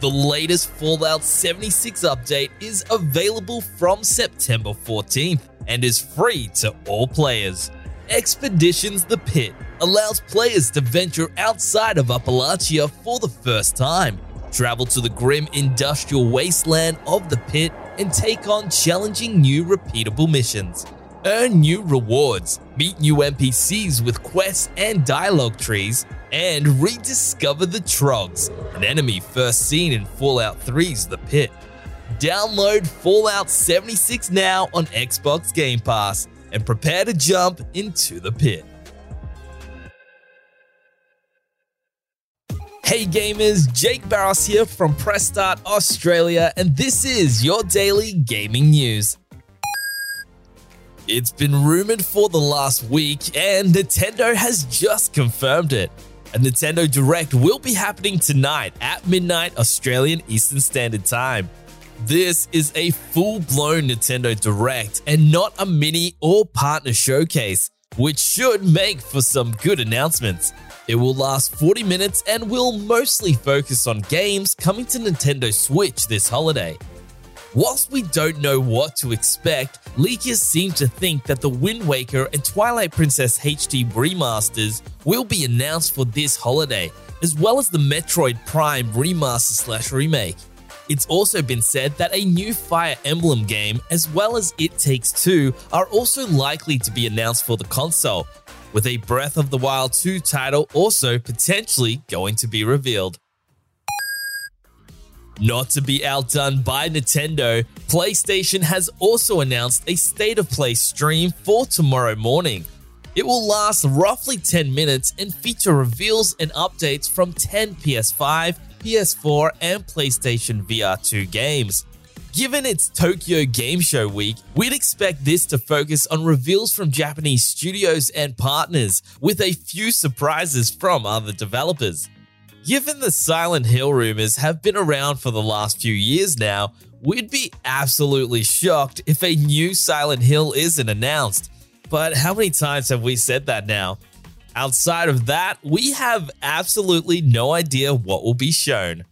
The latest Fallout 76 update is available from September 14th and is free to all players. Expeditions The Pit allows players to venture outside of Appalachia for the first time, travel to the grim industrial wasteland of the pit, and take on challenging new repeatable missions. Earn new rewards, meet new NPCs with quests and dialogue trees, and rediscover the Trogs, an enemy first seen in Fallout 3's The Pit. Download Fallout 76 now on Xbox Game Pass and prepare to jump into the pit. Hey gamers, Jake Barros here from Press Start Australia, and this is your daily gaming news. It's been rumored for the last week, and Nintendo has just confirmed it. A Nintendo Direct will be happening tonight at midnight Australian Eastern Standard Time. This is a full blown Nintendo Direct and not a mini or partner showcase, which should make for some good announcements. It will last 40 minutes and will mostly focus on games coming to Nintendo Switch this holiday. Whilst we don't know what to expect, leakers seem to think that the Wind Waker and Twilight Princess HD remasters will be announced for this holiday, as well as the Metroid Prime remaster slash remake. It's also been said that a new Fire Emblem game, as well as It Takes Two, are also likely to be announced for the console, with a Breath of the Wild 2 title also potentially going to be revealed. Not to be outdone by Nintendo, PlayStation has also announced a State of Play stream for tomorrow morning. It will last roughly 10 minutes and feature reveals and updates from 10 PS5, PS4, and PlayStation VR 2 games. Given it's Tokyo Game Show week, we'd expect this to focus on reveals from Japanese studios and partners, with a few surprises from other developers. Given the Silent Hill rumors have been around for the last few years now, we'd be absolutely shocked if a new Silent Hill isn't announced. But how many times have we said that now? Outside of that, we have absolutely no idea what will be shown.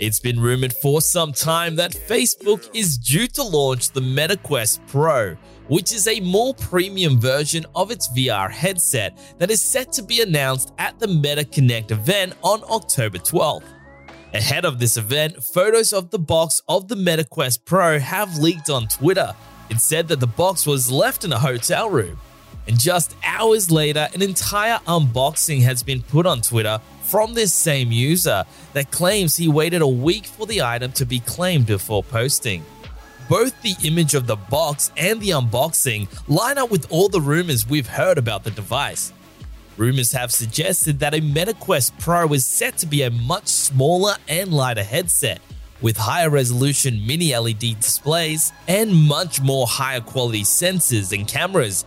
It's been rumored for some time that Facebook is due to launch the MetaQuest Pro, which is a more premium version of its VR headset that is set to be announced at the Meta Connect event on October 12th. Ahead of this event, photos of the box of the MetaQuest Pro have leaked on Twitter. It said that the box was left in a hotel room. And just hours later, an entire unboxing has been put on Twitter from this same user that claims he waited a week for the item to be claimed before posting. Both the image of the box and the unboxing line up with all the rumors we've heard about the device. Rumors have suggested that a MetaQuest Pro is set to be a much smaller and lighter headset, with higher resolution mini LED displays and much more higher quality sensors and cameras